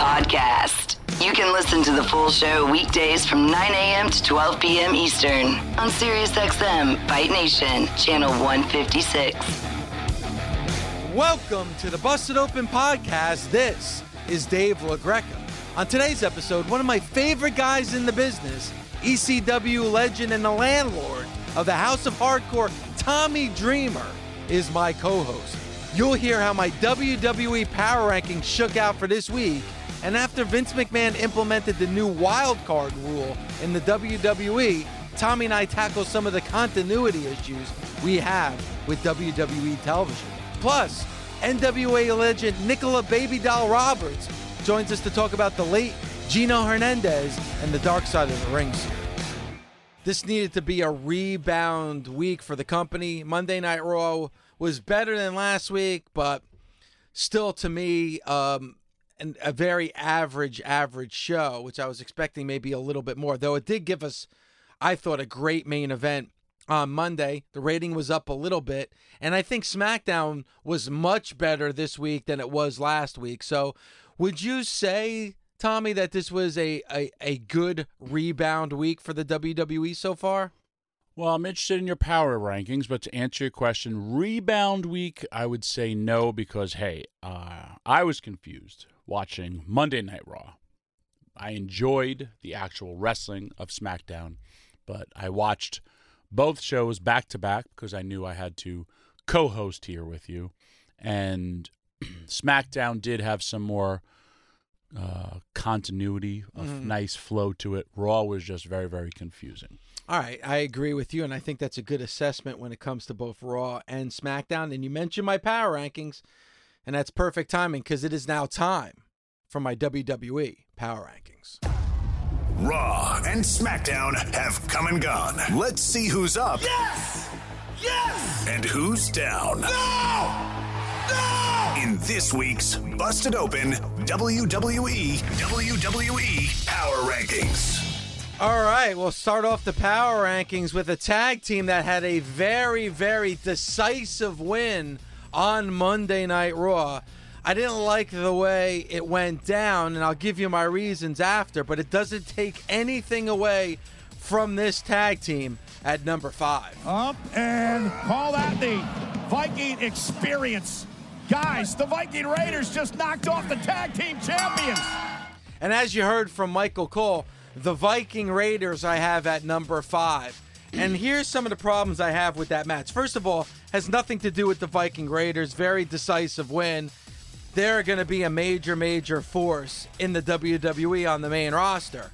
Podcast. You can listen to the full show weekdays from 9 a.m. to 12 p.m. Eastern on SiriusXM Fight Nation, channel 156. Welcome to the Busted Open Podcast. This is Dave LaGreca. On today's episode, one of my favorite guys in the business, ECW legend and the landlord of the House of Hardcore, Tommy Dreamer, is my co host. You'll hear how my WWE power ranking shook out for this week. And after Vince McMahon implemented the new wild card rule in the WWE, Tommy and I tackle some of the continuity issues we have with WWE television. Plus, NWA legend Nickla Baby Doll Roberts joins us to talk about the late Gino Hernandez and the Dark Side of the Ring. This needed to be a rebound week for the company. Monday Night Raw was better than last week, but still to me, um, an, a very average, average show, which I was expecting maybe a little bit more. Though it did give us, I thought, a great main event on Monday. The rating was up a little bit, and I think SmackDown was much better this week than it was last week. So, would you say, Tommy, that this was a, a, a good rebound week for the WWE so far? Well, I'm interested in your power rankings, but to answer your question, rebound week, I would say no because, hey, uh, I was confused watching Monday Night Raw. I enjoyed the actual wrestling of SmackDown, but I watched both shows back to back because I knew I had to co host here with you. And SmackDown did have some more uh, continuity, a Mhm. nice flow to it. Raw was just very, very confusing. All right, I agree with you, and I think that's a good assessment when it comes to both Raw and SmackDown. And you mentioned my power rankings, and that's perfect timing because it is now time for my WWE power rankings. Raw and SmackDown have come and gone. Let's see who's up Yes! Yes! and who's down. No! No! In this week's Busted Open WWE WWE Power Rankings. All right, we'll start off the power rankings with a tag team that had a very, very decisive win on Monday Night Raw. I didn't like the way it went down, and I'll give you my reasons after, but it doesn't take anything away from this tag team at number five. Up and call that the Viking experience. Guys, the Viking Raiders just knocked off the tag team champions. And as you heard from Michael Cole, the Viking Raiders I have at number five. And here's some of the problems I have with that match. First of all, has nothing to do with the Viking Raiders. Very decisive win. They're going to be a major, major force in the WWE on the main roster.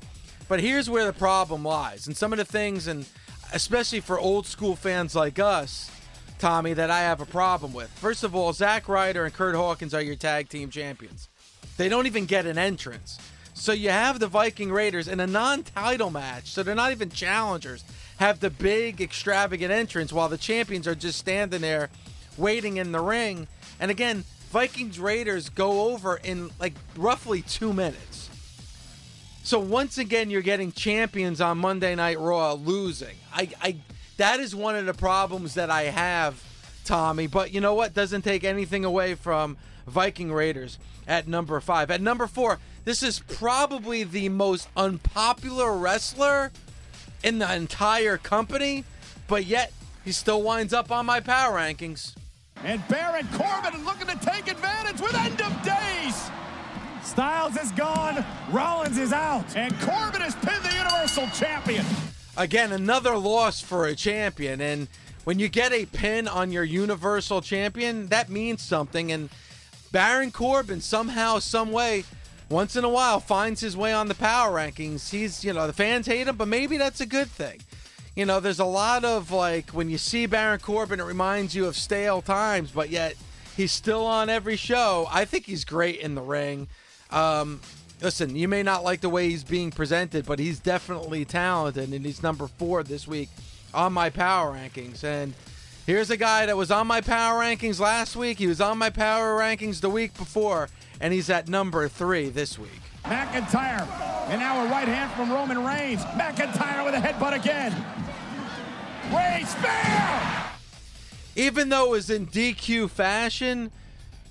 But here's where the problem lies. And some of the things, and especially for old school fans like us, Tommy, that I have a problem with. First of all, Zack Ryder and Kurt Hawkins are your tag team champions. They don't even get an entrance. So you have the Viking Raiders in a non-title match, so they're not even challengers. Have the big extravagant entrance while the champions are just standing there waiting in the ring. And again, Vikings Raiders go over in like roughly 2 minutes. So once again you're getting champions on Monday Night Raw losing. I I that is one of the problems that I have, Tommy, but you know what? Doesn't take anything away from Viking Raiders at number 5. At number 4, this is probably the most unpopular wrestler in the entire company, but yet he still winds up on my power rankings. And Baron Corbin is looking to take advantage with end of days. Styles is gone. Rollins is out. And Corbin has pinned the Universal Champion. Again, another loss for a champion. And when you get a pin on your Universal Champion, that means something. And Baron Corbin, somehow, some way, once in a while, finds his way on the power rankings. He's, you know, the fans hate him, but maybe that's a good thing. You know, there's a lot of like when you see Baron Corbin, it reminds you of stale times, but yet he's still on every show. I think he's great in the ring. Um, Listen, you may not like the way he's being presented, but he's definitely talented, and he's number four this week on my power rankings. And here's a guy that was on my power rankings last week. He was on my power rankings the week before, and he's at number three this week. McIntyre. And now a right hand from Roman Reigns. McIntyre with a headbutt again. Reigns, spear! Even though it was in DQ fashion,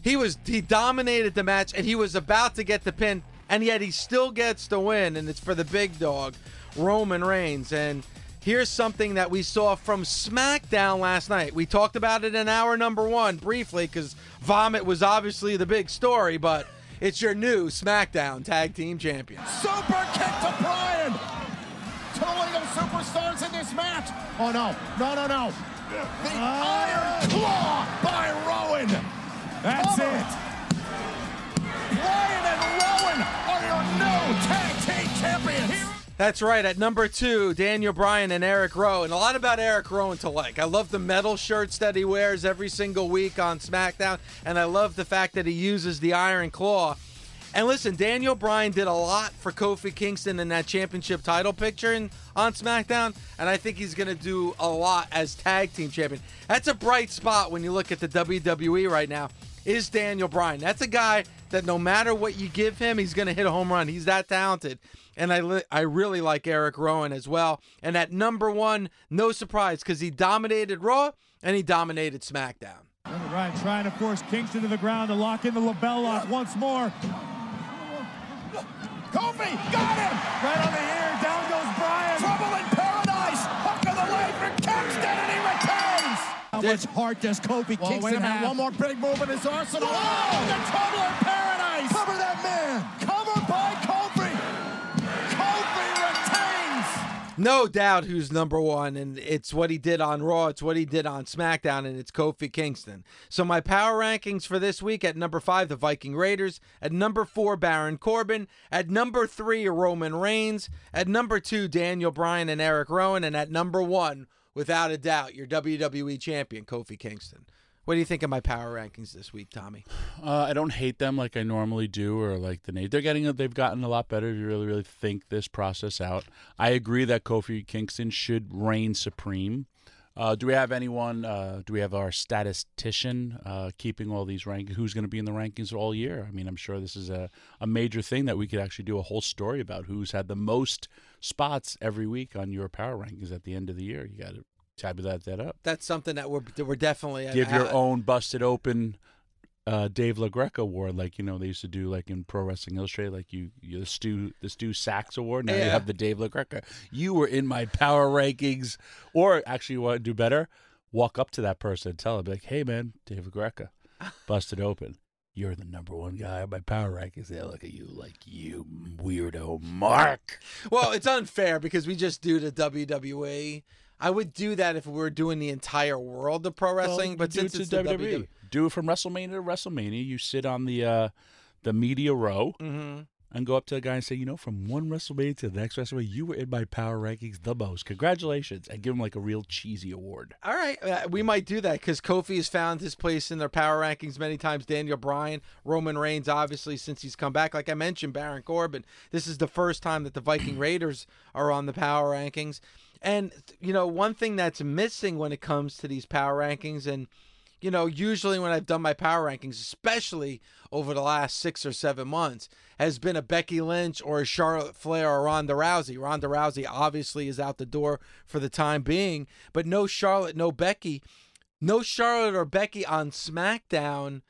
he was he dominated the match and he was about to get the pin, and yet he still gets the win, and it's for the big dog, Roman Reigns. And here's something that we saw from SmackDown last night. We talked about it in hour number one briefly because Vomit was obviously the big story, but it's your new SmackDown Tag Team Champion. Super kick to Bryan. Two legal superstars in this match. Oh no, no, no, no. The uh, Iron Claw by Rowan. That's it. Bryan and Rowan are your new tag team champions. That's right. At number two, Daniel Bryan and Eric Rowan. A lot about Eric Rowan to like. I love the metal shirts that he wears every single week on SmackDown, and I love the fact that he uses the Iron Claw. And listen, Daniel Bryan did a lot for Kofi Kingston in that championship title picture in, on SmackDown, and I think he's going to do a lot as tag team champion. That's a bright spot when you look at the WWE right now. Is Daniel Bryan? That's a guy that no matter what you give him, he's going to hit a home run. He's that talented. And I, li- I really like Eric Rowan as well. And at number one, no surprise because he dominated Raw and he dominated SmackDown. Bryan trying to force Kingston to the ground to lock in the LeBell lock once more. Kofi got him. Right on the ear, down goes Bryan. Trouble in paradise. Hook of the leg for Kingston, and he retains. How much heart does Kofi Well, Kingston wait a minute. have? One more big move in his arsenal. Oh, oh! the trouble in paradise. Cover that man. Covered by Kofi. Kofi retains. No doubt who's number one, and it's what he did on Raw, it's what he did on SmackDown, and it's Kofi Kingston. So my power rankings for this week at number five, the Viking Raiders. At number four, Baron Corbin. At number three, Roman Reigns. At number two, Daniel Bryan and Eric Rowan. And at number one, without a doubt, your WWE champion, Kofi Kingston. What do you think of my power rankings this week, Tommy? Uh, I don't hate them like I normally do, or like the Nate. They're getting they've gotten a lot better if you really really think this process out. I agree that Kofi Kingston should reign supreme. Uh, do we have anyone? Uh, do we have our statistician uh, keeping all these rankings? Who's going to be in the rankings all year? I mean, I'm sure this is a, a major thing that we could actually do a whole story about. Who's had the most spots every week on your power rankings at the end of the year? You got to tabulate that up. That's something that we're that we're definitely Give your uh, own busted open uh, Dave LaGreca award, like you know they used to do, like in Pro Wrestling Illustrated, like you, you the Stu the Stu Saks award. Now you have the Dave LaGreca. You were in my power rankings, or actually, you want to do better? Walk up to that person and tell them, like, "Hey, man, Dave LaGreca, busted open. You're the number one guy on my power rankings." They look at you like you weirdo, Mark. Well, it's unfair because we just do the WWE. I would do that if we were doing the entire world of pro wrestling, Well, but since it it's the WWE. WWE, do it from WrestleMania to WrestleMania. You sit on the uh, the media row hmm and go up to a guy and say, you know, from one WrestleMania to the next WrestleMania, you were in my power rankings the most. Congratulations, and give him like a real cheesy award. all right, uh, we might do that because Kofi has found his place in their power rankings many times. Daniel Bryan, Roman Reigns, obviously since he's come back. Like I mentioned, Baron Corbin. This is the first time that the Viking Raiders are on the power rankings. And you know, one thing that's missing when it comes to these power rankings and you know, usually when I've done my power rankings, especially over the last six or seven months, has been a Becky Lynch or a Charlotte Flair or Ronda Rousey. Ronda Rousey obviously is out the door for the time being, but no Charlotte, no Becky. No Charlotte or Becky on SmackDown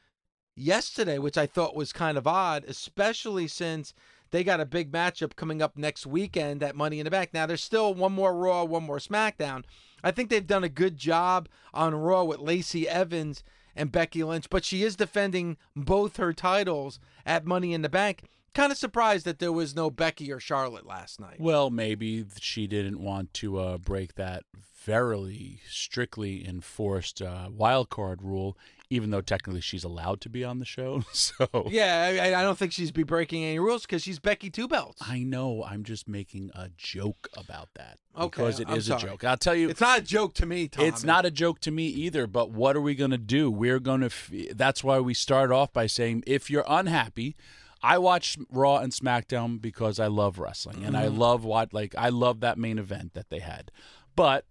yesterday, which I thought was kind of odd, especially since they got a big matchup coming up next weekend at Money in the Bank. Now, there's still one more Raw, one more SmackDown. I think they've done a good job on Raw with Lacey Evans and Becky Lynch, but she is defending both her titles at Money in the Bank. Kind of surprised that there was no Becky or Charlotte last night. Well, maybe she didn't want to uh, break that very strictly enforced uh, wild card rule, even though technically she's allowed to be on the show. So Yeah, I, I don't think she's be breaking any rules because she's Becky Two Belts. I know I'm just making a joke about that Okay, because it I'm is sorry. a joke. I'll tell you, It's not a joke to me, Tom. It's not a joke to me either, but what are we going to do? We're going to, f- that's why we start off by saying if you're unhappy, I watch Raw and SmackDown because I love wrestling and I mm-hmm. love what like I love that main event that they had. But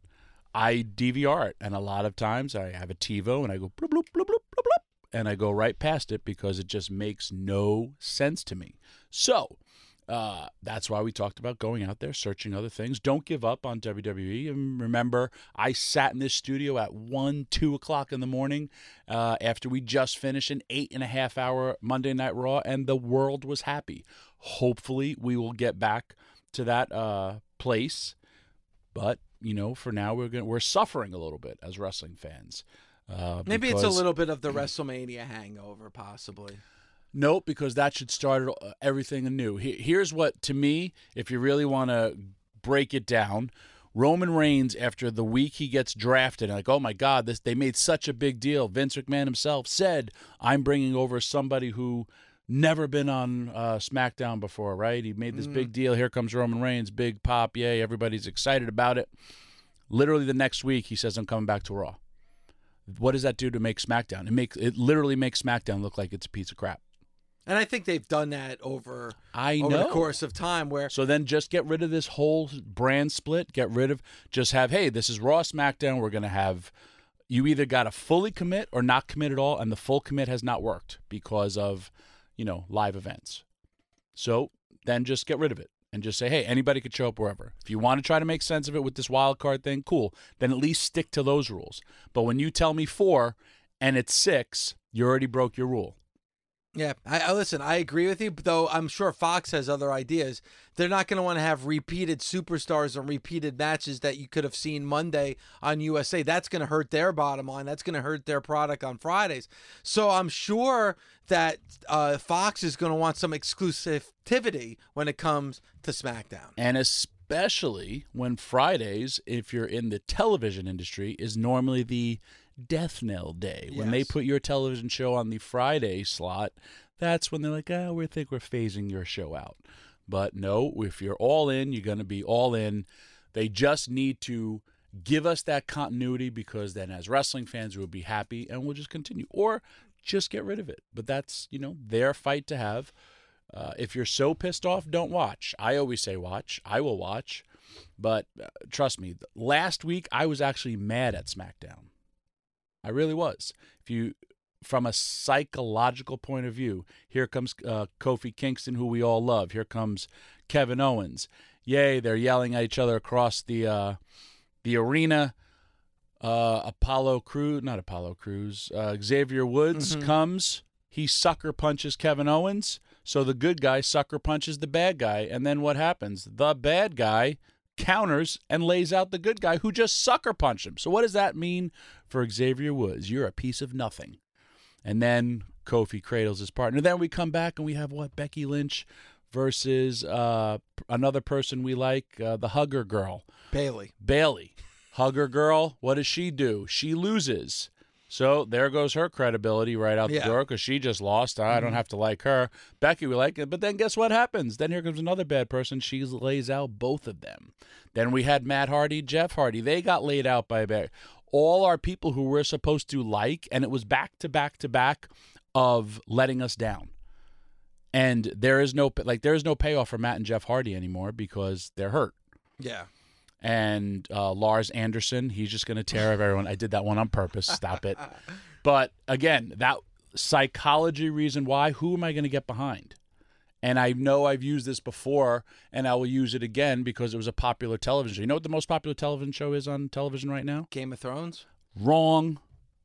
I DVR it, and a lot of times I have a TiVo and I go bloop bloop bloop bloop bloop bloop, and I go right past it because it just makes no sense to me. So uh, that's why we talked about going out there, searching other things. Don't give up on WWE. And remember, I sat in this studio at one, two o'clock in the morning uh, after we just finished an eight and a half hour Monday Night Raw, and the world was happy. Hopefully, we will get back to that uh, place, but you know, for now we're going we're suffering a little bit as wrestling fans. Uh, Maybe it's a little bit of the WrestleMania hangover, possibly. Nope, because that should start uh, everything anew. Here's what, to me, if you really want to break it down, Roman Reigns, after the week he gets drafted, like, oh my God, this they made such a big deal. Vince McMahon himself said, "I'm bringing over somebody who never been on uh, SmackDown before." Right? He made this big deal. Here comes Roman Reigns, big pop, yay! Everybody's excited about it. Literally the next week, he says, "I'm coming back to Raw." What does that do to make SmackDown? It makes it literally makes SmackDown look like it's a piece of crap. And I think they've done that over I over know. the course of time where So then just get rid of this whole brand split. Get rid of just have hey, this is Raw SmackDown. We're gonna have you either got to fully commit or not commit at all, and the full commit has not worked because of you know live events. So then just get rid of it and just say hey, anybody could show up wherever. If you want to try to make sense of it with this wild card thing, cool. Then at least stick to those rules. But when you tell me four and it's six, you already broke your rule. Yeah, I, I listen. I agree with you, though I'm sure Fox has other ideas. They're not going to want to have repeated superstars and repeated matches that you could have seen Monday on USA. That's going to hurt their bottom line. That's going to hurt their product on Fridays. So I'm sure that uh, Fox is going to want some exclusivity when it comes to SmackDown. And especially when Fridays, if you're in the television industry, is normally the death knell day. When they put your television show on the Friday slot, that's when they're like, oh, we think we're phasing your show out. But no, if you're all in, you're going to be all in. They just need to give us that continuity because then, as wrestling fans, we'll be happy and we'll just continue. Or just get rid of it. But that's, you know, their fight to have. Uh, if you're so pissed off, don't watch. I always say watch. I will watch. But uh, trust me, last week I was actually mad at SmackDown. I really was. If you, from a psychological point of view, here comes uh, Kofi Kingston, who we all love. Here comes Kevin Owens. Yay! They're yelling at each other across the uh, the arena. Uh, Apollo Crews, not Apollo Crews. Uh, Xavier Woods comes. He sucker punches Kevin Owens. So the good guy sucker punches the bad guy, and then what happens? The bad guy counters and lays out the good guy who just sucker punched him. So what does that mean for Xavier Woods? You're a piece of nothing. And then Kofi cradles his partner. Then we come back and we have what Becky Lynch versus uh, another person we like, uh, the Hugger Girl, Bayley. Bayley. Hugger Girl. What does she do? She loses. So there goes her credibility right out the Yeah. door because she just lost. I don't mm-hmm. have to like her. Becky, we like it. But then guess what happens? Then here comes another bad person. She lays out both of them. Then we had Matt Hardy, Jeff Hardy. They got laid out by Becky. All our people who we're supposed to like, and it was back to back to back of letting us down. And there is no like there is no payoff for Matt and Jeff Hardy anymore because they're hurt Yeah. And uh, Lars Anderson. He's just going to tear up everyone. I did that one on purpose. Stop it. But again, that psychology reason why. Who am I going to get behind? And I know I've used this before, and I will use it again because it was a popular television show. You know what the most popular television show is on television right now? Game of Thrones. Wrong.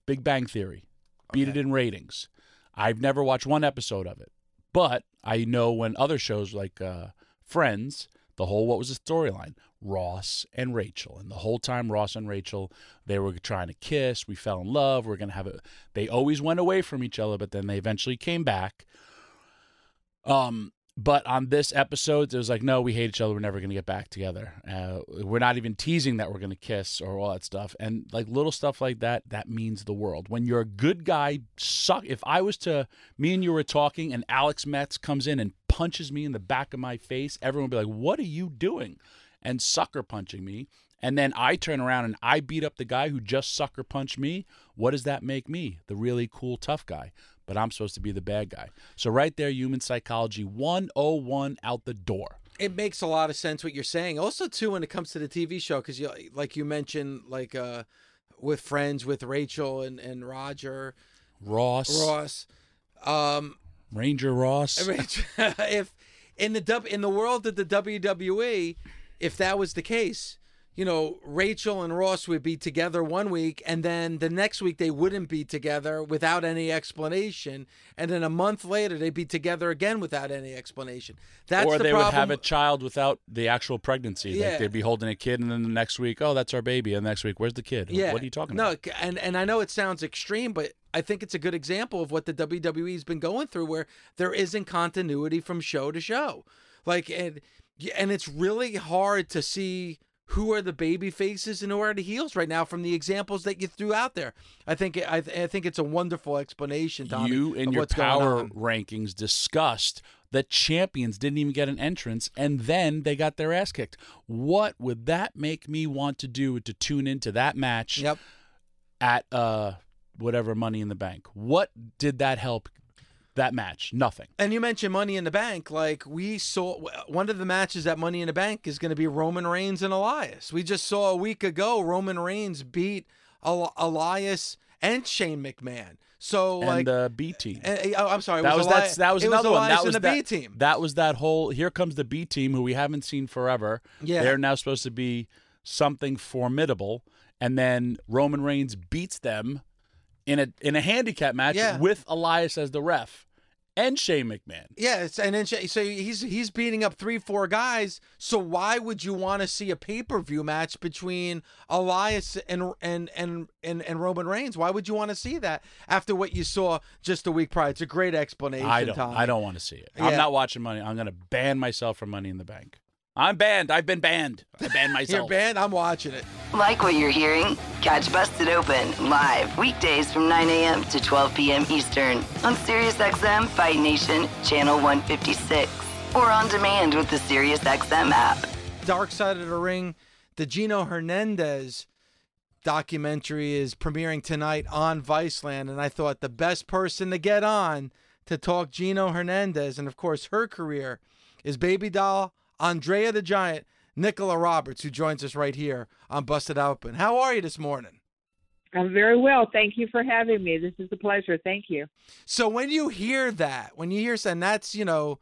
Big Bang Theory. Beat it in ratings. I've never watched one episode of it, but I know when other shows like uh, Friends, the whole what was the storyline? Ross and Rachel, and the whole time Ross and Rachel they were trying to kiss. We fell in love. We're gonna have it. They always went away from each other, but then they eventually came back. Um, but on this episode, it was like, no, we hate each other. We're never going to get back together. Uh, we're not even teasing that we're going to kiss or all that stuff. And like little stuff like that, that means the world. When you're a good guy, suck. If I was to, me and you were talking, and Alex Metz comes in and punches me in the back of my face, everyone would be like, what are you doing? And sucker punching me. And then I turn around and I beat up the guy who just sucker punched me. What does that make me? The really cool, tough guy. but I'm supposed to be the bad guy. So right there, human psychology 101 out the door. It makes a lot of sense what you're saying. Also, too, when it comes to the TV show, because you like you mentioned, like uh, with Friends, with Rachel and and Roger Ross, Ross. Um, Ranger Ross. If in the W in the world of the WWE, if that was the case, you know, Rachel and Ross would be together one week, and then the next week they wouldn't be together without any explanation, and then a month later they'd be together again without any explanation. That's or the they problem. would have a child without the actual pregnancy. Yeah. Like they'd be holding a kid, and then the next week, oh, that's our baby. And the next week, where's the kid? Yeah. What are you talking no, about? and and I know it sounds extreme, but I think it's a good example of what the WWE's been going through, where there isn't continuity from show to show, like and and it's really hard to see who are the baby faces and who are the heels right now from the examples that you threw out there. I think I, I think it's a wonderful explanation, Tommy, you and your power rankings discussed that champions didn't even get an entrance and then they got their ass kicked. What would that make me want to do to tune into that match Yep. at uh whatever money in the bank? What did that help that match? Nothing. And you mentioned Money in the Bank. Like we saw, one of the matches at Money in the Bank is going to be Roman Reigns and Elias. We just saw a week ago Roman Reigns beat El- Elias and Shane McMahon. So like, and the B team. oh, I'm sorry, it that was Elias, that. That was another was one. That was the that, B team. That was that whole. Here comes the B team, who we haven't seen forever. Yeah. they're now supposed to be something formidable, and then Roman Reigns beats them in a in a handicap match Yeah. with Elias as the ref and Shane McMahon. Yeah, and then so he's he's beating up three four guys. So why would you want to see a pay per view match between Elias and and and and and Roman Reigns? Why would you want to see that after what you saw just a week prior? It's a great explanation. I don't. Tommy. I don't want to see it. I'm not watching Money. I'm going to ban myself from Money in the Bank. I'm banned. I've been banned. I banned myself. You're banned. I'm watching it. Like what you're hearing? Catch Busted Open live weekdays from 9 a.m. to 12 p.m. Eastern on SiriusXM Fight Nation Channel 156 or on demand with the SiriusXM app. Dark Side of the Ring, the Gino Hernandez documentary is premiering tonight on Viceland, and I thought the best person to get on to talk Gino Hernandez and of course her career is baby doll Andrea the Giant, Nickla Roberts, who joins us right here on Busted Open. How are you this morning? I'm very well. Thank you for having me. This is a pleasure. Thank you. So when you hear that, when you hear and that's you know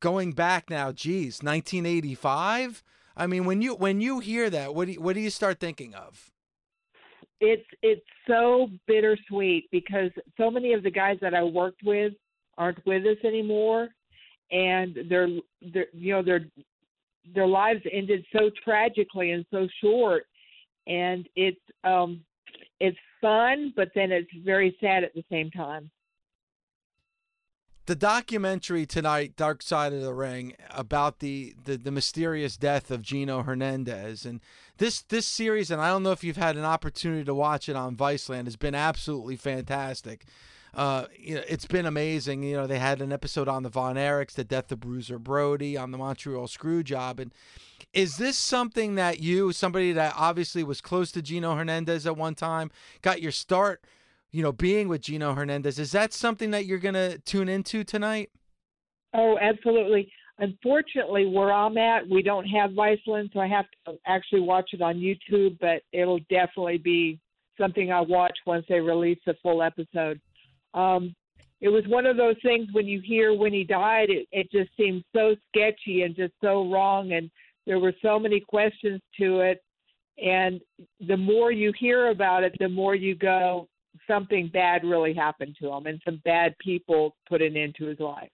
going back now, geez, 1985. I mean, when you when you hear that, what do you, what do you start thinking of? It's it's so bittersweet because so many of the guys that I worked with aren't with us anymore, and they're they're you know their their lives ended so tragically and so short, and it's um it's fun, but then it's very sad at the same time. The documentary tonight, Dark Side of the Ring, about the, the, the mysterious death of Gino Hernandez, and this this series, and I don't know if you've had an opportunity to watch it on Viceland, has been absolutely fantastic. Uh, you know, it's been amazing. You know, they had an episode on the Von Erichs, the death of Bruiser Brody, on the Montreal Screw Job, and is this something that you, somebody that obviously was close to Gino Hernandez at one time, got your start? you know, being with Gino Hernandez. Is that something that you're going to tune into tonight? Oh, absolutely. Unfortunately, where I'm at, we don't have Viceland, so I have to actually watch it on YouTube. But it'll definitely be something I watch once they release the full episode. Um, it was one of those things when you hear when he died, it, it just seemed so sketchy and just so wrong, and there were so many questions to it. And the more you hear about it, the more you go, something bad really happened to him, and some bad people put an end to his life.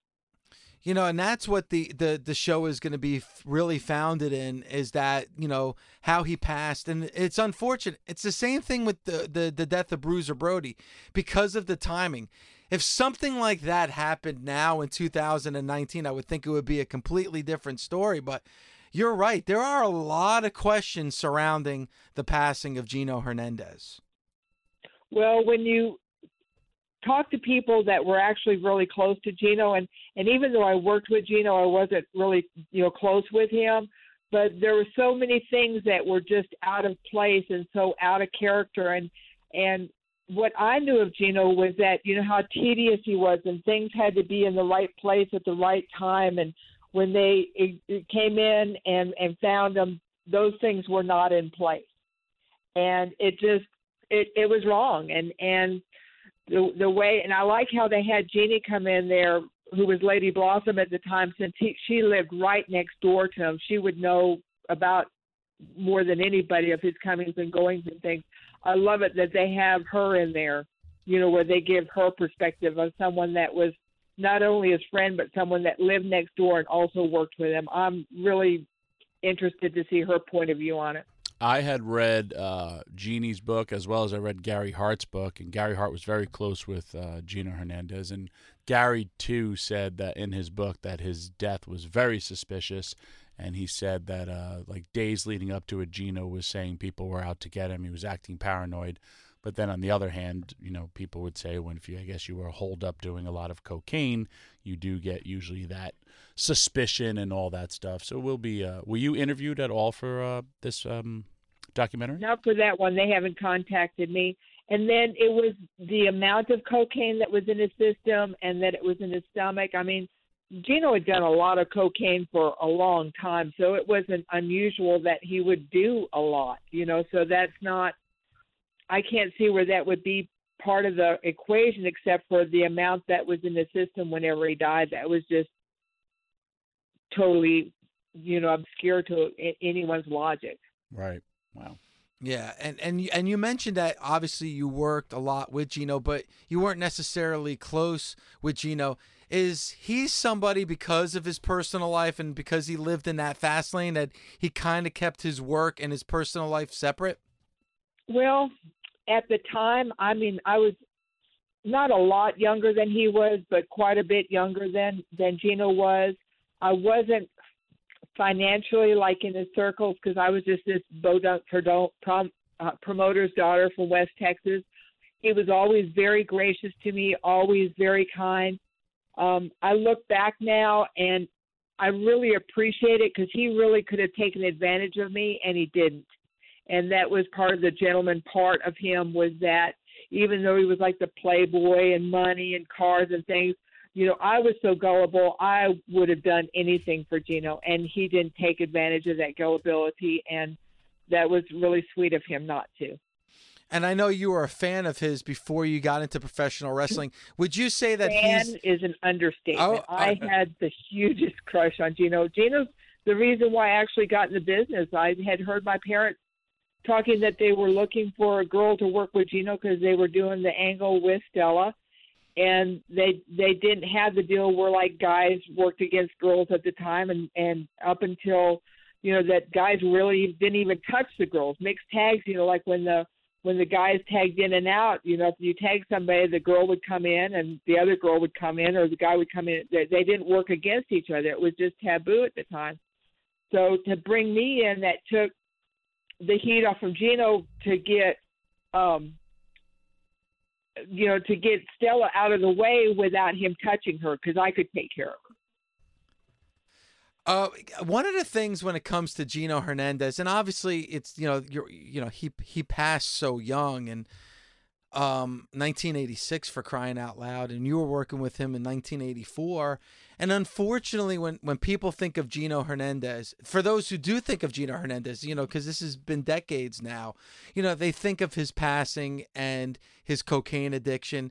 You know, and that's what the the the show is going to be really founded in is that you know how he passed, and it's unfortunate. It's the same thing with the the, the death of Bruiser Brody because of the timing. If something like that happened now in 2019, I would think it would be a completely different story. But you're right. There are a lot of questions surrounding the passing of Gino Hernandez. Well, when you talk to people that were actually really close to Gino, and and even though I worked with Gino, I wasn't really you know close with him. But there were so many things that were just out of place and so out of character, and and what I knew of Gino was that you know how tedious he was, and things had to be in the right place at the right time. And when they it, it came in and and found him, those things were not in place, and it just it it was wrong. And and the the way and I like how they had Jeannie come in there, who was Lady Blossom at the time, since he, she lived right next door to him. She would know about more than anybody of his comings and goings and things. I love it that they have her in there, you know, where they give her perspective of someone that was not only his friend but someone that lived next door and also worked with him. I'm really interested to see her point of view on it. I had read uh, Jeannie's book as well as I read Gary Hart's book, and Gary Hart was very close with uh, Gino Hernandez. And Gary too said that in his book that his death was very suspicious, and he said that uh, like days leading up to it, Gino was saying people were out to get him. He was acting paranoid. But then on the other hand, you know, people would say when if you, I guess you were holed up doing a lot of cocaine, you do get usually that suspicion and all that stuff. So we'll be. Uh, were you interviewed at all for uh, this um, documentary? Not for that one. They haven't contacted me. And then it was the amount of cocaine that was in his system and that it was in his stomach. I mean, Gino had done a lot of cocaine for a long time, so it wasn't unusual that he would do a lot, you know. So that's not, I can't see where that would be part of the equation except for the amount that was in the system whenever he died. That was just totally, you know, obscure to anyone's logic. Right. Wow. Yeah, and and and you mentioned that obviously you worked a lot with Gino, but you weren't necessarily close with Gino. Is he somebody because of his personal life and because he lived in that fast lane that he kind of kept his work and his personal life separate? Well, at the time, I mean, I was not a lot younger than he was, but quite a bit younger than than Gino was. I wasn't financially like in his circles because I was just this bodunk prom, uh, promoter's daughter from West Texas. He was always very gracious to me, always very kind. Um, I look back now and I really appreciate it because he really could have taken advantage of me and he didn't. And that was part of the gentleman part of him was that even though he was like the playboy and money and cars and things, you know, I was so gullible, I would have done anything for Gino, and he didn't take advantage of that gullibility, and that was really sweet of him not to. And I know you were a fan of his before you got into professional wrestling. Would you say that fan he's is an understatement? Oh, I had the hugest crush on Gino. Gino's the reason why I actually got in the business. I had heard my parents talking that they were looking for a girl to work with Gino because they were doing the angle with Stella and they they didn't have the deal where like guys worked against girls at the time and and up until you know that guys really didn't even touch the girls. Mixed tags you know like when the when the guys tagged in and out you know if you tag somebody the girl would come in and the other girl would come in or the guy would come in. They, they didn't work against each other. It was just taboo at the time. So to bring me in that took the heat off from Gino to get um you know, to get Stella out of the way without him touching her because I could take care of her. Uh, one of the things when it comes to Gino Hernandez, and obviously it's you know you know he he passed so young and um 1986 for crying out loud, and you were working with him in 1984, and unfortunately, when when people think of Gino Hernandez, for those who do think of Gino Hernandez, you know, because this has been decades now, you know, they think of his passing and his cocaine addiction,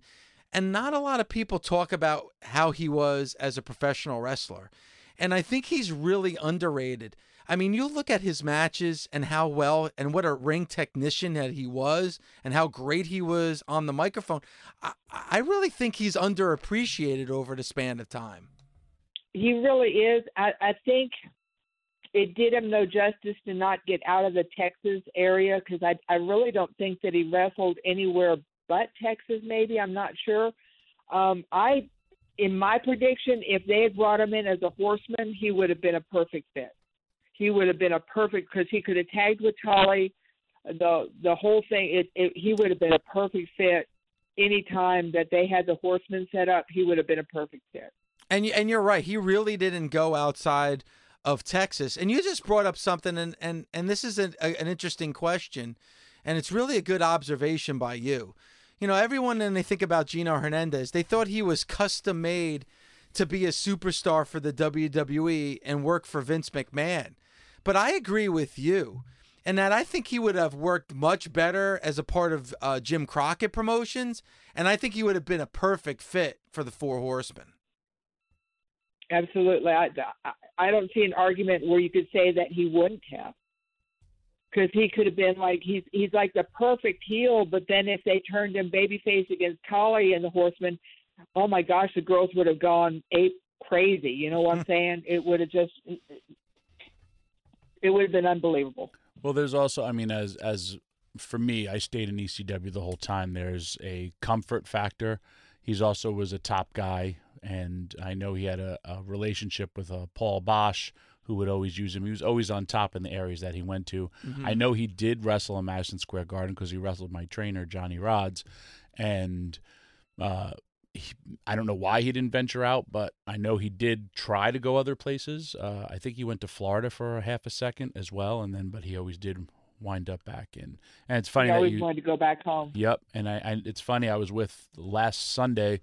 and not a lot of people talk about how he was as a professional wrestler, and I think he's really underrated. I mean, you look at his matches and how well and what a ring technician that he was and how great he was on the microphone. I, I really think he's underappreciated over the span of time he really is. I, I think it did him no justice to not get out of the Texas area because I I really don't think that he wrestled anywhere but Texas. Maybe I'm not sure. Um, I, in my prediction, if they had brought him in as a horseman, he would have been a perfect fit. He would have been a perfect because he could have tagged with Tully. The the whole thing, it, it he would have been a perfect fit. Anytime that they had the horseman set up, he would have been a perfect fit. And and you're right. He really didn't go outside of Texas. And you just brought up something, and and and this is an, a, an interesting question, and it's really a good observation by you. You know, everyone when they think about Gino Hernandez, they thought he was custom made to be a superstar for the WWE and work for Vince McMahon. But I agree with you, and that I think he would have worked much better as a part of uh, Jim Crockett Promotions, and I think he would have been a perfect fit for the Four Horsemen. Absolutely. I, I don't see an argument where you could say that he wouldn't have. Because he could have been like he's he's like the perfect heel, but then if they turned him babyface against Khali and the Horsemen, oh my gosh, the girls would have gone ape crazy. You know what I'm hmm. saying? It would have just it would have been unbelievable. Well, there's also, I mean, as as for me, I stayed in ECW the whole time. There's a comfort factor. He's also was a top guy, and I know he had a, a relationship with uh, Paul Boesch, who would always use him. He was always on top in the areas that he went to. I know he did wrestle in Madison Square Garden because he wrestled my trainer Johnny Rodz, and uh, he, I don't know why he didn't venture out, but I know he did try to go other places. Uh, I think he went to Florida for a half a second as well, and then but he always did wind up back in. And it's funny He that always you, wanted to go back home. Yep, and I, I it's funny. I was with last Sunday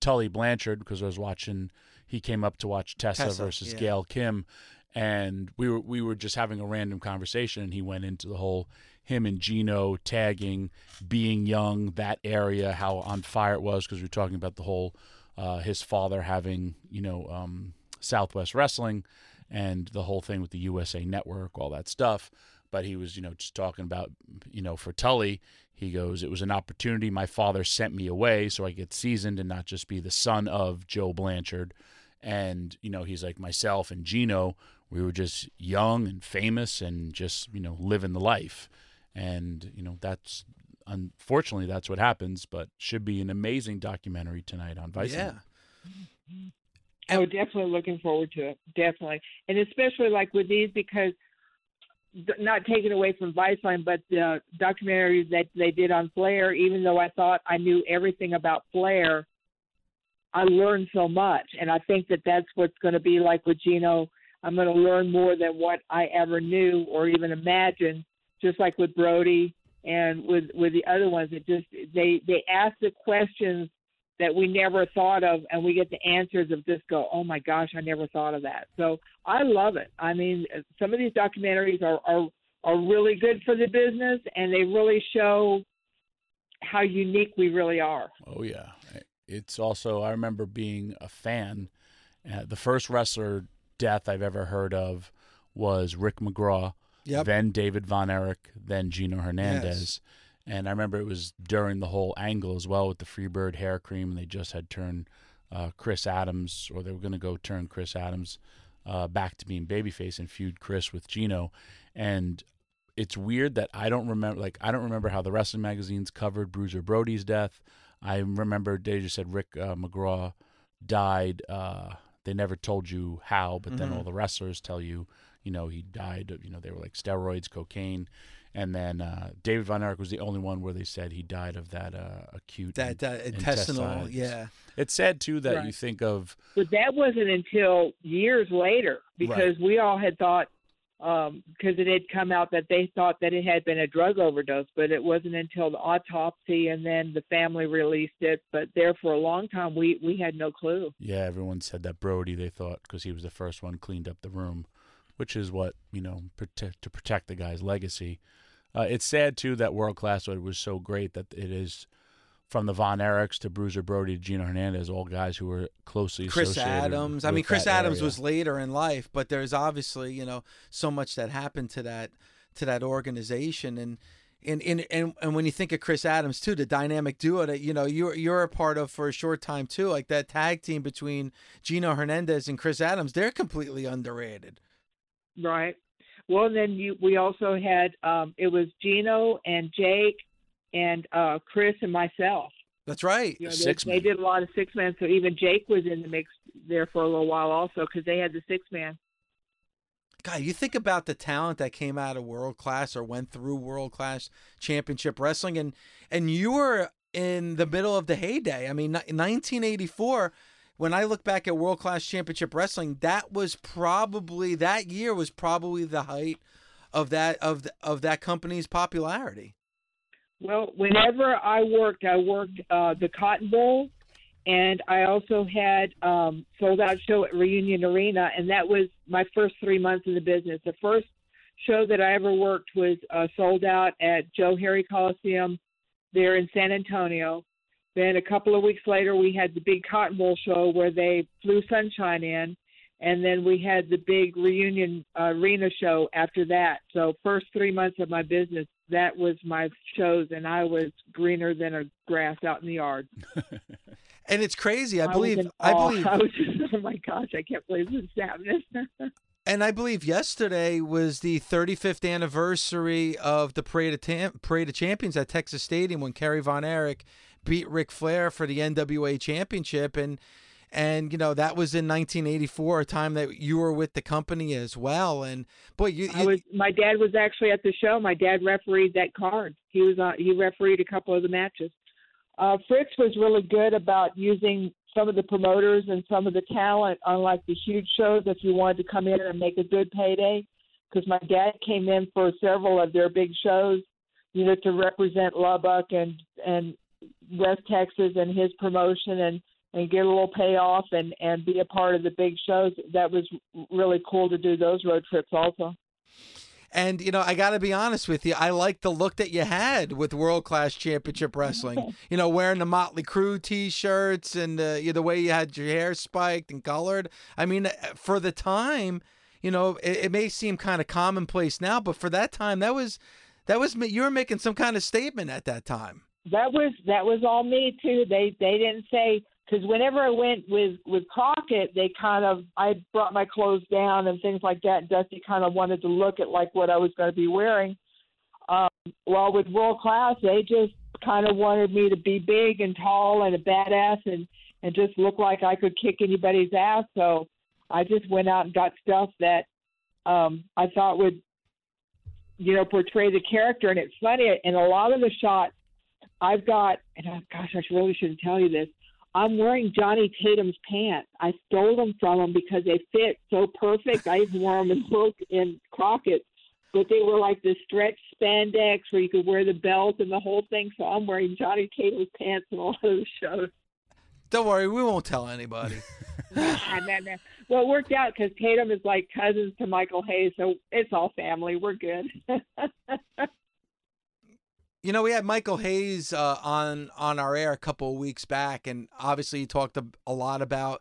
Tully Blanchard because I was watching. He came up to watch Tessa, Tessa, versus yeah. Gail Kim, and we were we were just having a random conversation. And he went into the whole him and Gino tagging, being young, that area, how on fire it was because we were talking about the whole uh, his father having you know um, Southwest Wrestling and the whole thing with the USA Network, all that stuff. But he was, you know, just talking about, you know, for Tully, he goes, it was an opportunity. My father sent me away so I get seasoned and not just be the son of Joe Blanchard. And, you know, he's like myself and Gino, we were just young and famous and just, you know, living the life. And, you know, that's unfortunately that's what happens, but should be an amazing documentary tonight on Vice. Yeah. Oh, definitely looking forward to it. Definitely, and especially like with these because th- not taken away from Viceland, but the documentaries that they did on Flair. Even though I thought I knew everything about Flair, I learned so much, and I think that that's what's going to be like with Gino. I'm going to learn more than what I ever knew or even imagined. Just like with Brody and with with the other ones, it just they they ask the questions that we never thought of and we get the answers of just go oh my gosh i never thought of that so i love it i mean some of these documentaries are are, are really good for the business and they really show how unique we really are Oh yeah, it's also I remember being a fan. Uh, the first wrestler death I've ever heard of was Rick McGraw, Yep. then David Von Erich, then Gino Hernandez. And I remember it was during the whole angle as well with the Freebird hair cream, and they just had turned uh, Chris Adams, or they were going to go turn Chris Adams uh, back to being babyface and feud Chris with Gino. And it's weird that I don't remember, like, I don't remember how the wrestling magazines covered Bruiser Brody's death. I remember they just said Rick uh, McGraw died. Uh, they never told you how, but then all the wrestlers tell you, you know, he died. You know, they were like steroids, cocaine, and then uh, David Von Erich was the only one where they said he died of that uh, acute That, in- that intestinal, intestinitis. yeah. It's sad too that you think of but that wasn't until years later because we all had thought um because it had come out that they thought that it had been a drug overdose but it wasn't until the autopsy and then the family released it but there for a long time we we had no clue yeah, everyone said that Brody they thought because he was the first one cleaned up the room, which is what you know protect to protect the guy's legacy. Uh, it's sad too that world class was so great that it is from the Von Erichs to Bruiser Brody to Gino Hernandez, all guys who were closely associated. Chris associated Adams. I mean, Chris Adams area. was later in life, but there's obviously you know so much that happened to that to that organization, and and and and, and when you think of Chris Adams too, the dynamic duo that you know you're you're a part of for a short time too, like that tag team between Gino Hernandez and Chris Adams, they're completely underrated. right well then you we also had um it was gino and jake and uh chris and myself That's right. you know, they, Six they man. did a lot of six man so even jake was in the mix there for a little while also because they had the six man God, you think about the talent that came out of world class or went through world class championship wrestling, and and you were in the middle of the heyday. I mean, ni- 1984. When I look back at world class championship wrestling, that was probably that year was probably the height of that of the, of that company's popularity. Well, whenever I worked, I worked uh, the Cotton Bowl, and I also had um, sold out show at Reunion Arena, and that was my first three months in the business. The first show that I ever worked was uh, sold out at Joe Harry Coliseum there in San Antonio. Then a couple of weeks later, we had the big Cotton Bowl show where they flew Sunshine in, and then we had the big reunion uh, arena show after that. So first three months of my business, that was my shows, and I was greener than a grass out in the yard. and it's crazy. I was believe. I believe. I was just, oh my gosh, I can't believe this is happening. And I believe yesterday was the 35th anniversary of the Parade of, Tam- Parade of Champions at Texas Stadium when Kerry Von Erich beat Ric Flair for the NWA Championship, and and you know that was in 1984, a time that you were with the company as well. And boy, you, I you was. My dad was actually at the show. My dad refereed that card. He was. Uh, he refereed a couple of the matches. Uh, Fritz was really good about using some of the promoters and some of the talent on like the huge shows if you wanted to come in and make a good payday. Because my dad came in for several of their big shows, you know, to represent Lubbock and and West Texas and his promotion and and get a little payoff and and be a part of the big shows. That was really cool to do those road trips also. And you know, I got to be honest with you. I like the look that you had with World Class Championship Wrestling. you know, wearing the Motley Crue T-shirts and uh, you know, the way you had your hair spiked and colored. I mean, uh, for the time, you know, it, it may seem kind of commonplace now, but for that time, that was that was you were making some kind of statement at that time. That was that was all me too. They they didn't say because whenever I went with with Crockett, they kind of I brought my clothes down and things like that. Dusty kind of wanted to look at like what I was going to be wearing. Um, while with World Class, they just kind of wanted me to be big and tall and a badass and and just look like I could kick anybody's ass. So I just went out and got stuff that um, I thought would you know portray the character. And it's funny in a lot of the shots I've got, and oh, gosh, I really shouldn't tell you this. I'm wearing Johnny Tatum's pants. I stole them from him because they fit so perfect. I even wore them in Look in Crockett, but they were like the stretch spandex where you could wear the belt and the whole thing. So I'm wearing Johnny Tatum's pants in all those shows. Don't worry, we won't tell anybody. Nah, nah, nah. Well, it worked out because Tatum is like cousins to Michael Hayes, so it's all family. We're good. You know, we had Michael Hayes uh, on on our air a couple of weeks back, and obviously he talked a, a lot about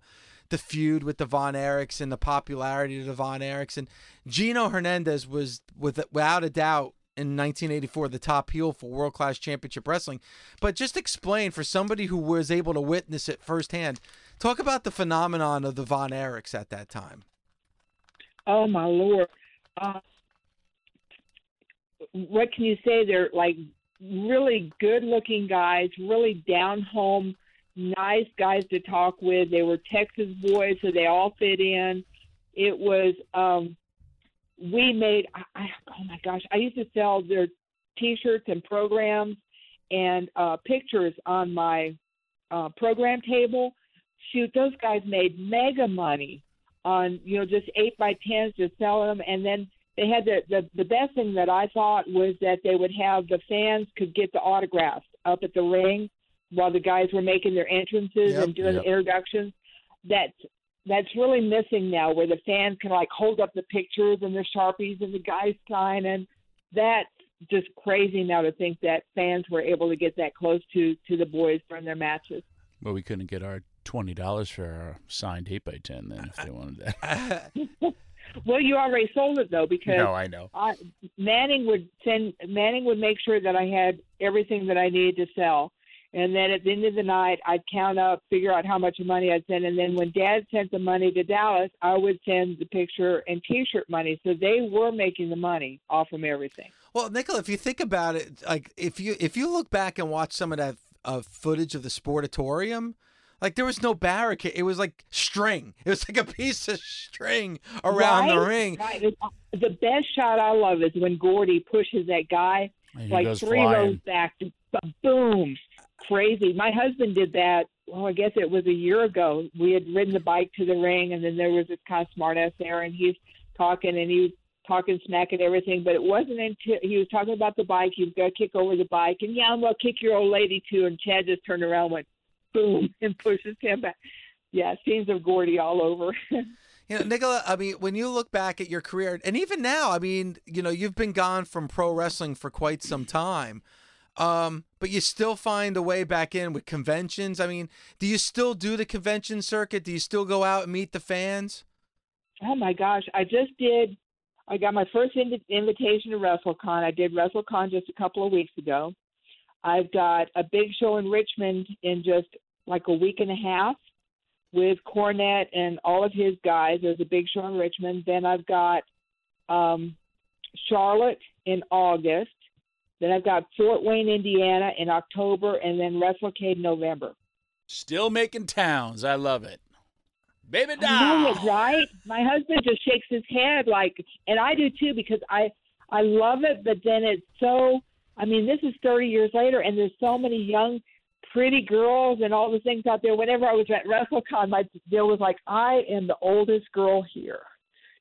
the feud with the Von Erichs and the popularity of the Von Erichs. And Gino Hernandez was, with, without a doubt, in 1984, the top heel for World Class Championship Wrestling. But just explain for somebody who was able to witness it firsthand, talk about the phenomenon of the Von Erichs at that time. Oh my lord! Uh, what can you say? They're like really good-looking guys, really down-home, nice guys to talk with. They were Texas boys, so they all fit in. It was. um we made. I, I, oh my gosh! I used to sell their T-shirts and programs and uh, pictures on my uh, program table. Shoot, those guys made mega money on you know just eight by tens, just selling them, and then they had the, the the best thing that I thought was that they would have the fans could get the autographs up at the ring while the guys were making their entrances Yep, and doing yep. the introductions. That's that's really missing now, where the fans can like hold up the pictures and their sharpies and the guys sign, and that's just crazy now to think that fans were able to get that close to to the boys during their matches. Well, we couldn't get our twenty dollars for our signed eight by ten then if they wanted that. Well, you already sold it though because no, I know. I, Manning would send Manning would make sure that I had everything that I needed to sell, and then at the end of the night I'd count up, figure out how much money I'd send, and then when Dad sent the money to Dallas, I would send the picture and T-shirt money. So they were making the money off from everything. Well, Nickla, if you think about it, like if you if you look back and watch some of that uh, footage of the sportatorium, like there was no barricade. It was like string. It was like a piece of string around the ring. Right. It's- uh, The best shot I love is when Gordy pushes that guy like three flying. rows back, boom, crazy. My husband did that. Well, I guess it was a year ago. We had ridden the bike to the ring, and then there was this kind of smartass there, and he's talking, and he talking smack and everything. But it wasn't until he was talking about the bike. He was going to kick over the bike, and yeah, I'm going to kick your old lady too. And Chad just turned around, and went boom, and pushes him back. Yeah, scenes of Gordy all over. You know, Nickla, I mean, when you look back at your career, and even now, I mean, you know, you've been gone from pro wrestling for quite some time, um, but you still find a way back in with conventions. I mean, do you still do the convention circuit? Do you still go out and meet the fans? Oh my gosh, I just did. I got my first inv- invitation to WrestleCon. I did WrestleCon just a couple of weeks ago. I've got a big show in Richmond in just like a week and a half with Cornette and all of his guys. There's a big show in Richmond. Then I've got um, Charlotte in August. Then I've got Fort Wayne, Indiana in October, and then WrestleCade in November. Still making towns. I love it. Baby doll. it, right? My husband just shakes his head like, and I do too because I I love it, but then it's so. I mean, this is 30 years later, and there's so many young, pretty girls and all the things out there. Whenever I was at WrestleCon, my deal was like, I am the oldest girl here.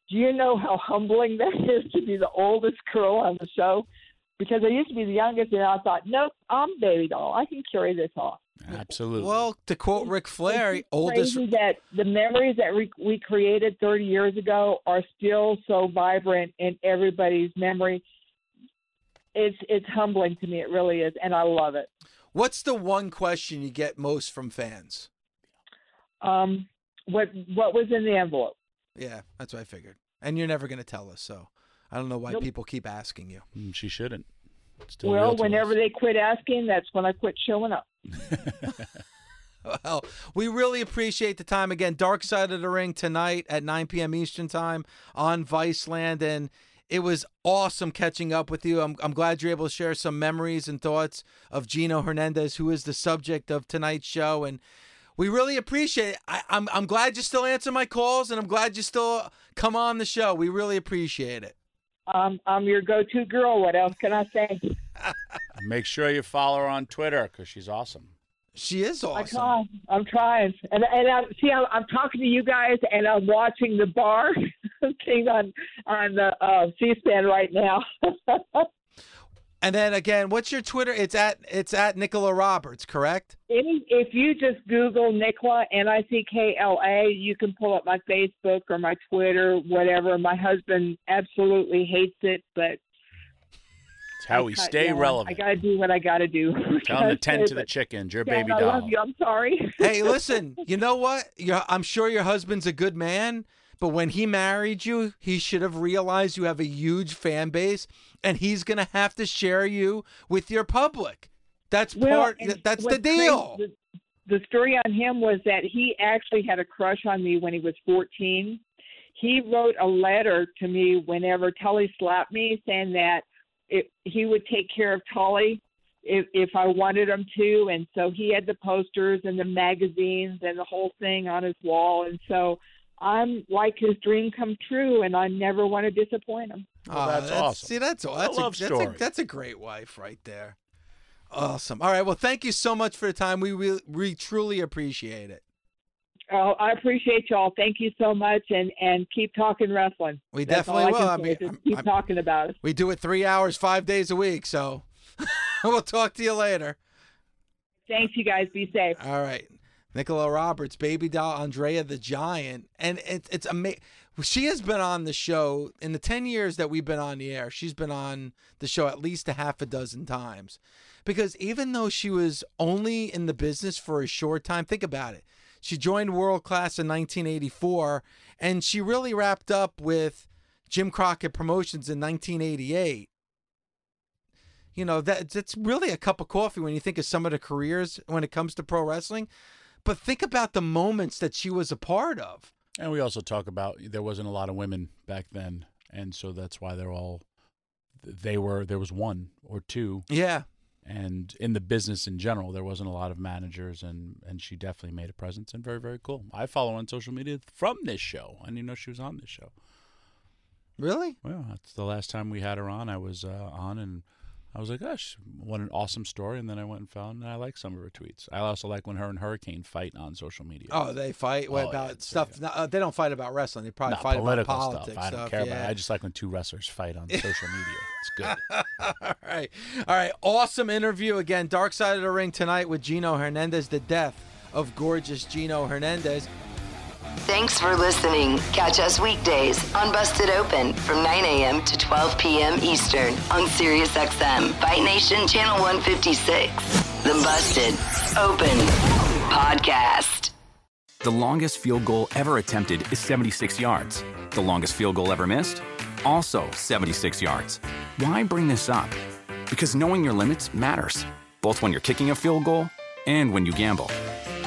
Do you know how humbling that is to be the oldest girl on the show? Because I used to be the youngest, and I thought, nope, I'm baby doll. I can carry this off. Absolutely. Well, to quote Ric Flair, It's oldest. crazy that the memories that we, we created 30 years ago are still so vibrant in everybody's memory. It's it's humbling to me. It really is, and I love it. What's the one question you get most from fans? Um, what what was in the envelope? Yeah, that's what I figured. And you're never going to tell us, so I don't know why Nope. people keep asking you. Mm, she shouldn't. Still well, whenever us. they quit asking, that's when I quit showing up. Well, we really appreciate the time again. Dark Side of the Ring tonight at 9 p.m. Eastern Time on Viceland, and it was awesome catching up with you. I'm, I'm glad you're able to share some memories and thoughts of Gino Hernandez, who is the subject of tonight's show, and we really appreciate it. I, I'm I'm glad you still answer my calls, and I'm glad you still come on the show. We really appreciate it. Um, I'm your go-to girl. What else can I say? Make sure you follow her on Twitter because she's awesome. She is awesome. I awesome. try. I'm trying, and and I see. I'm, I'm talking to you guys, and I'm watching the bar thing on on the uh, C-SPAN right now. And then again, what's your Twitter? It's at it's at Nickla Roberts, correct? Any, if you just Google Nickla N I C K L A, you can pull up my Facebook or my Twitter, whatever. My husband absolutely hates it, but It's how we I- stay yeah, relevant. I got to do what I got to do. Tell him to tend to the chickens. Your Dad, baby I doll. love you. I'm sorry. hey, listen, you know what? you I'm sure your husband's a good man, but when he married you, he should have realized you have a huge fan base and he's going to have to share you with your public. That's Well, part that's the what's crazy- deal. the, the story on him was that he actually had a crush on me when he was 14. He wrote a letter to me whenever Tully slapped me, saying that it, he would take care of Tully if if I wanted him to, and so he had the posters and the magazines and the whole thing on his wall, and so I'm like his dream come true, and I never want to disappoint him. Well, ah, Aw, that's awesome. See, that's all. A That's a, love that's, story. a, that's a great wife right there. Awesome. All right. Well, thank you so much for the time. We we, we truly appreciate it. Oh, I appreciate y'all. Thank you so much, and and keep talking wrestling. We That's definitely I will. I say. mean, I'm- keep I'm- talking about it. We do it three hours, five days a week. So we'll talk to you later. Thanks, you guys. Be safe. All right. Nickla Roberts, baby doll Andrea the Giant. And it, it's amazing. She has been on the show in the 10 years that we've been on the air. She's been on the show at least a half a dozen times. Because even though she was only in the business for a short time, think about it. She joined World Class in 1984, and she really wrapped up with Jim Crockett Promotions in 1988 you know that that's really a cup of coffee when you think of some of the careers when it comes to pro wrestling but think about the moments that she was a part of And we also talk about there wasn't a lot of women back then, and so that's why they're all they were. There was one or two, yeah and in the business in general, there wasn't a lot of managers, and and she definitely made a presence and very very cool. I follow on social media from this show, and you know she was on this show. really Well, that's the last time we had her on. I was uh, on, and I was like, gosh, what an awesome story. And then I went and found, and I like some of her tweets. I also like when her and Hurricane fight on social media. Oh, they fight what Oh, yeah, about it's stuff? no, uh, they don't fight about wrestling. They probably Not fight about political politics stuff. I don't stuff, care yeah. about it. I just like when two wrestlers fight on social media. It's good. All right. All right. Awesome interview again. Dark Side of the Ring tonight with Gino Hernandez, the death of gorgeous Gino Hernandez. Thanks for listening. Catch us weekdays on Busted Open from 9 a.m. to 12 p.m. Eastern on SiriusXM, Fight Nation Channel 156. The Busted Open Podcast. The longest field goal ever attempted is 76 yards. The longest field goal ever missed? Also 76 yards. Why bring this up? Because knowing your limits matters, both when you're kicking a field goal and when you gamble.